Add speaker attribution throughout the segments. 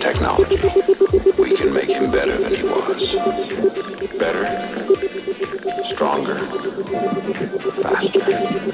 Speaker 1: technology, we can make him better than he was. Better, stronger, faster.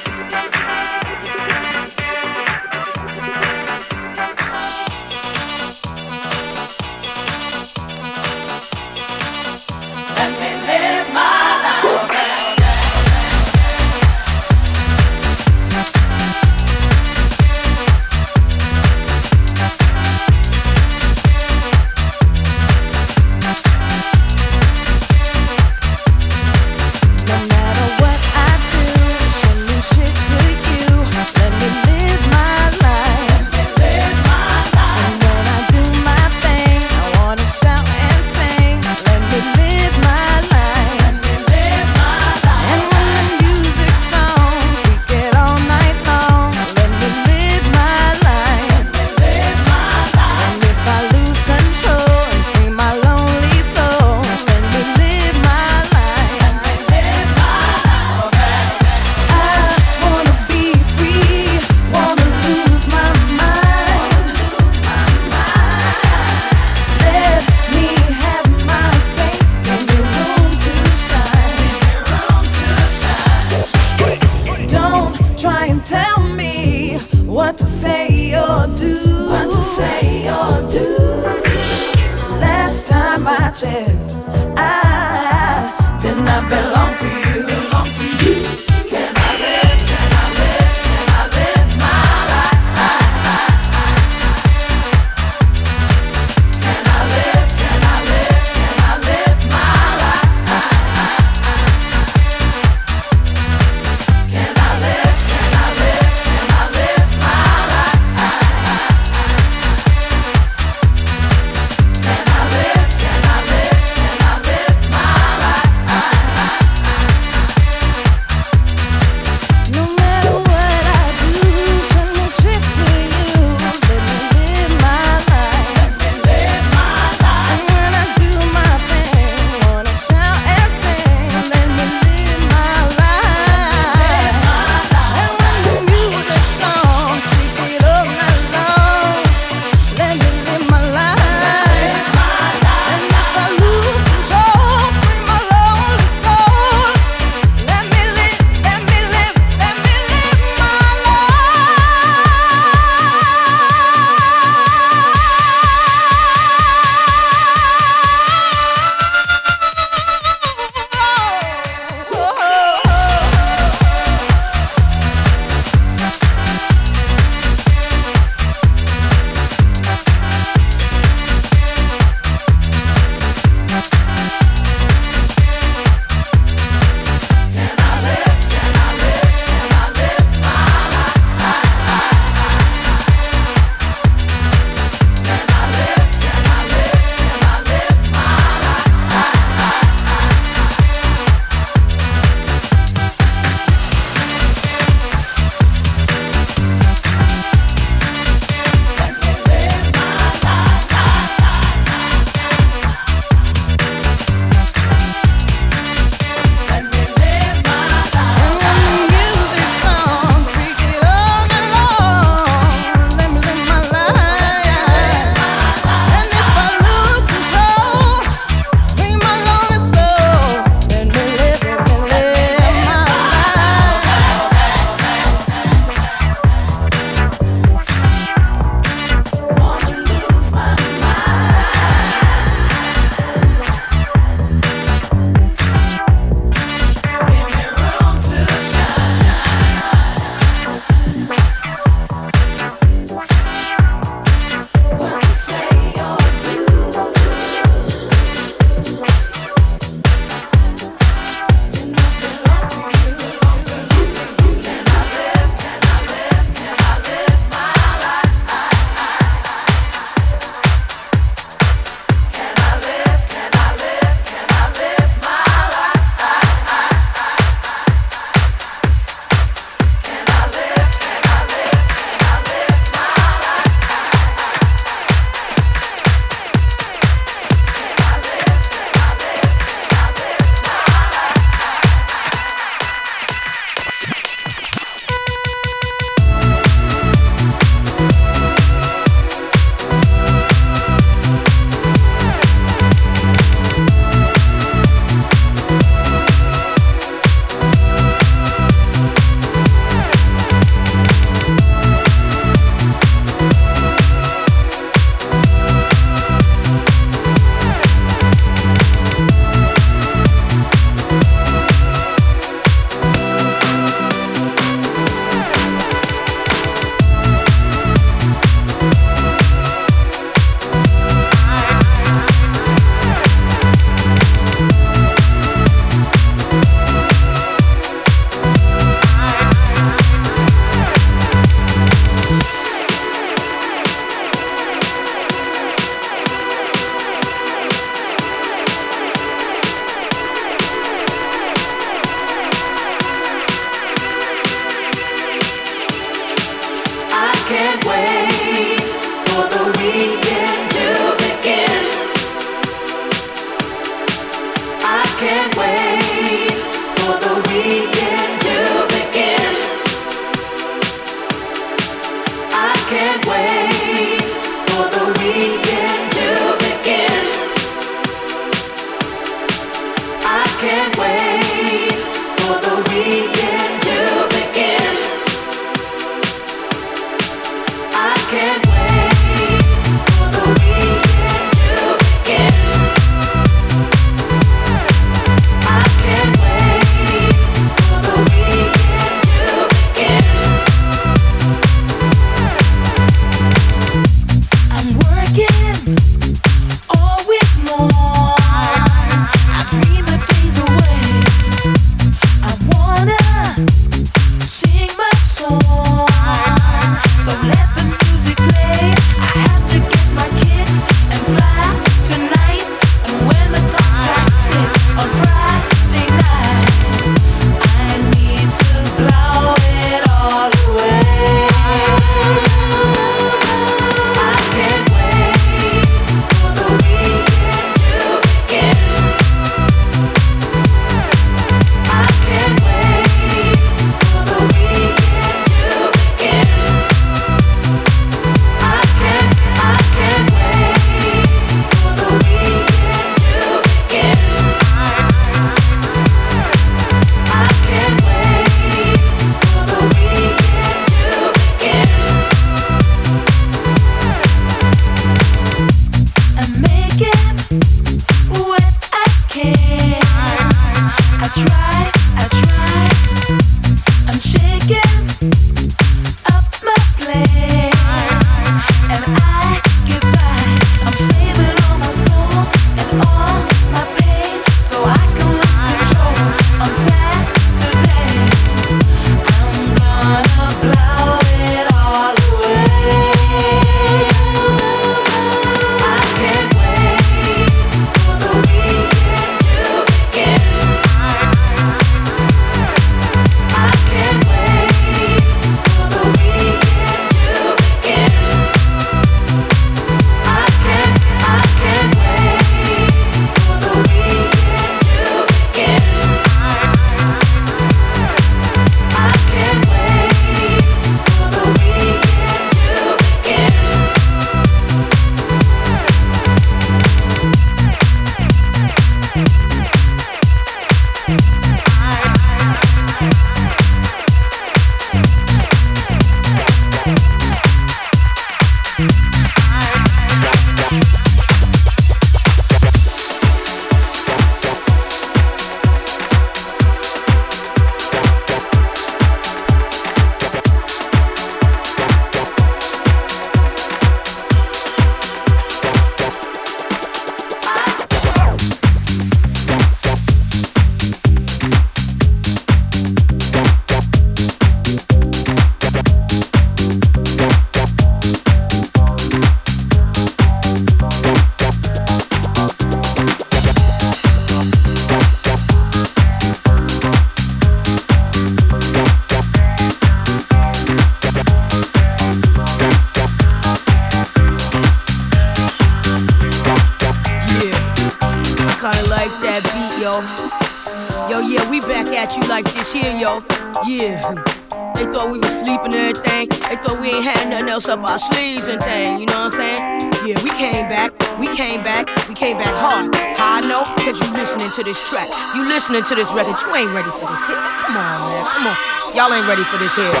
Speaker 1: Y'all ain't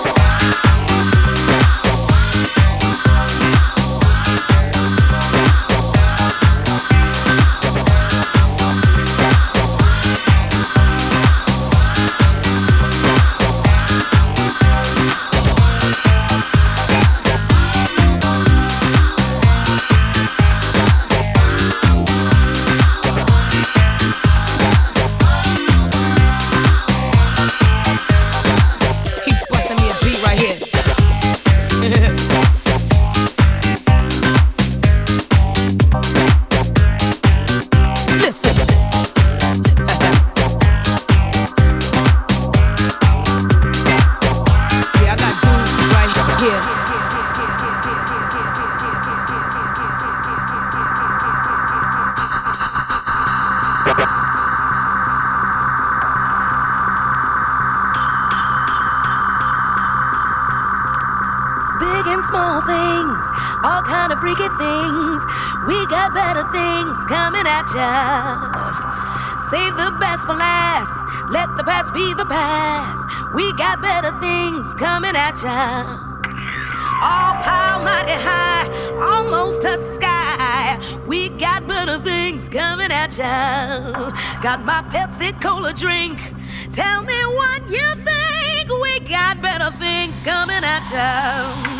Speaker 2: Be the past. We got better things coming at ya. All power mighty high, almost touch the sky. We got better things coming at ya. Got my Pepsi Cola drink. Tell me what you think. We got better things coming at ya.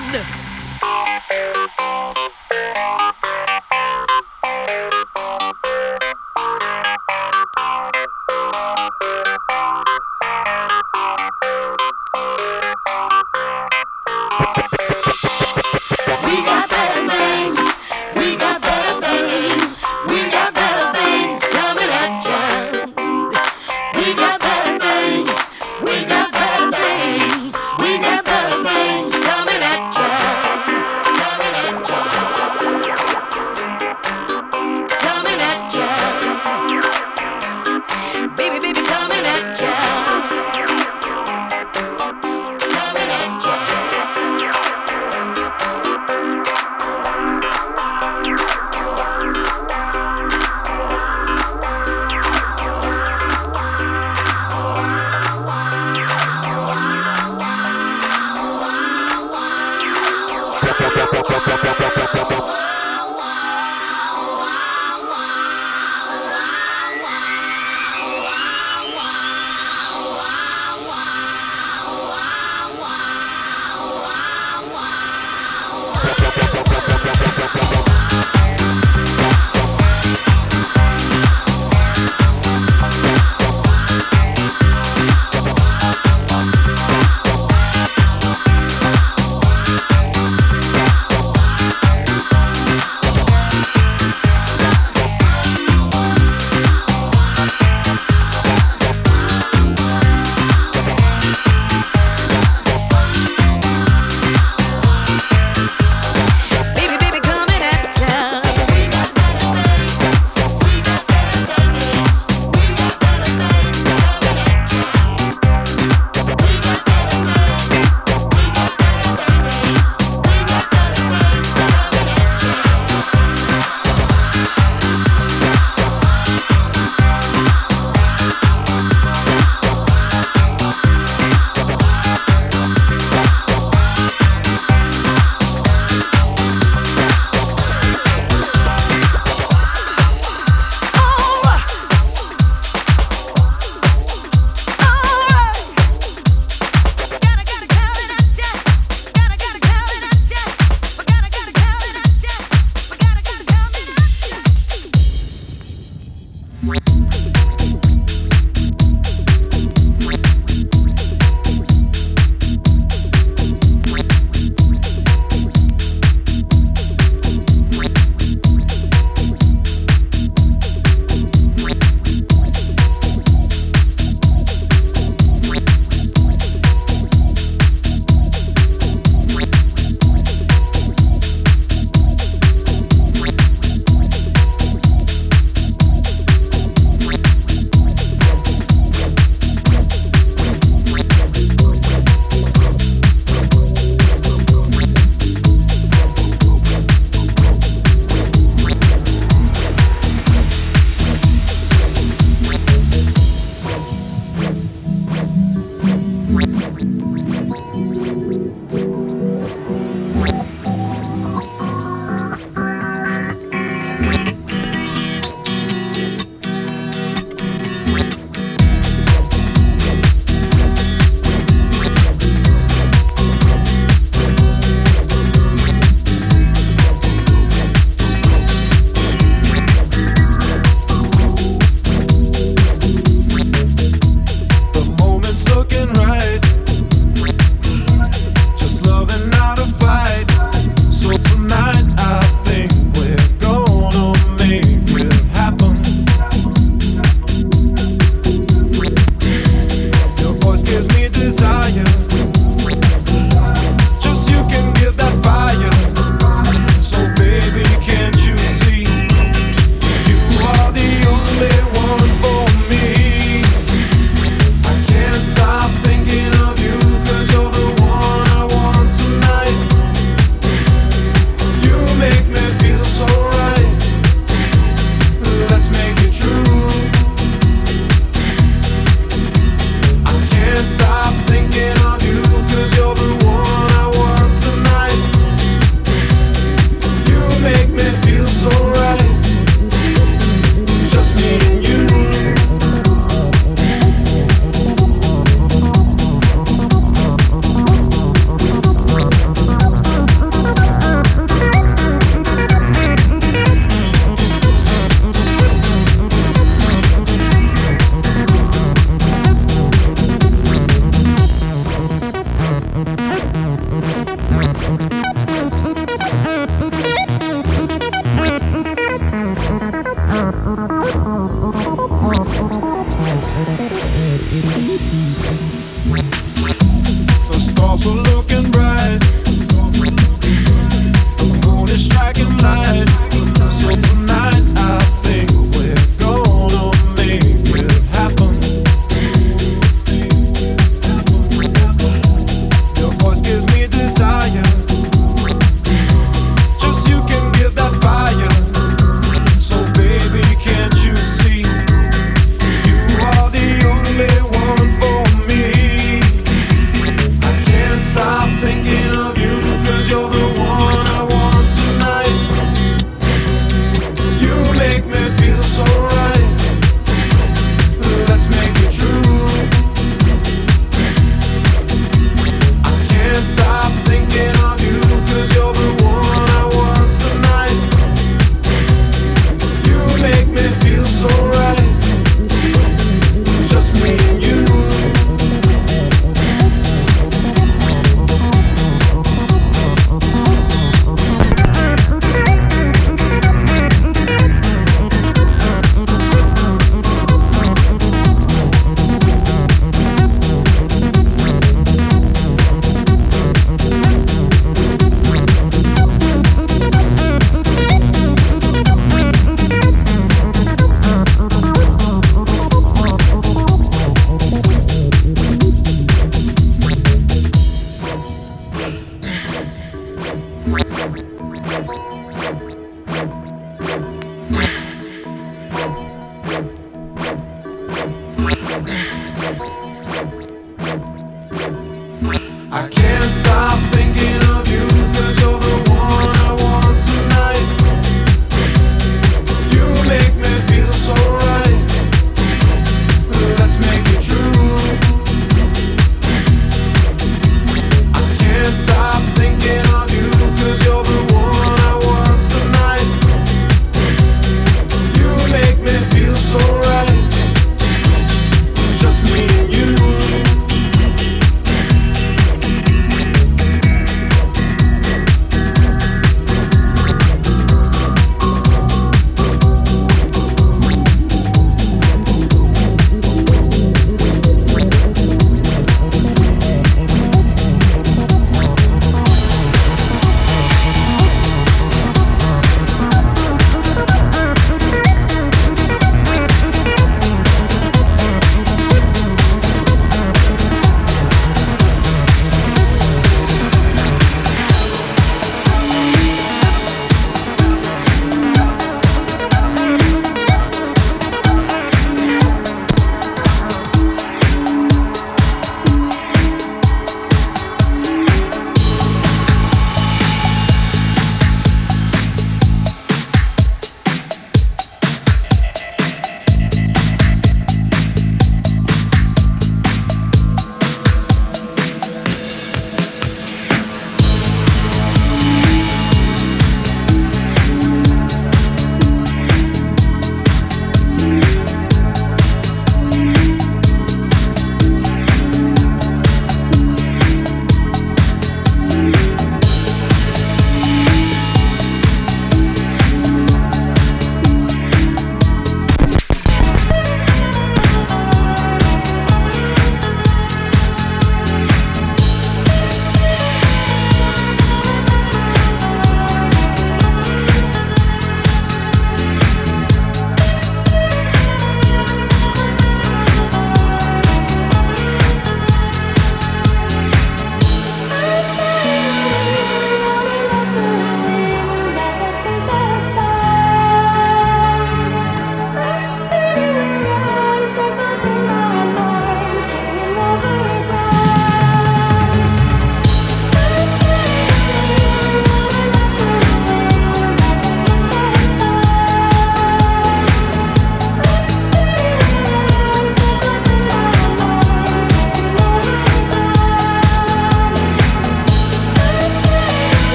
Speaker 2: Thank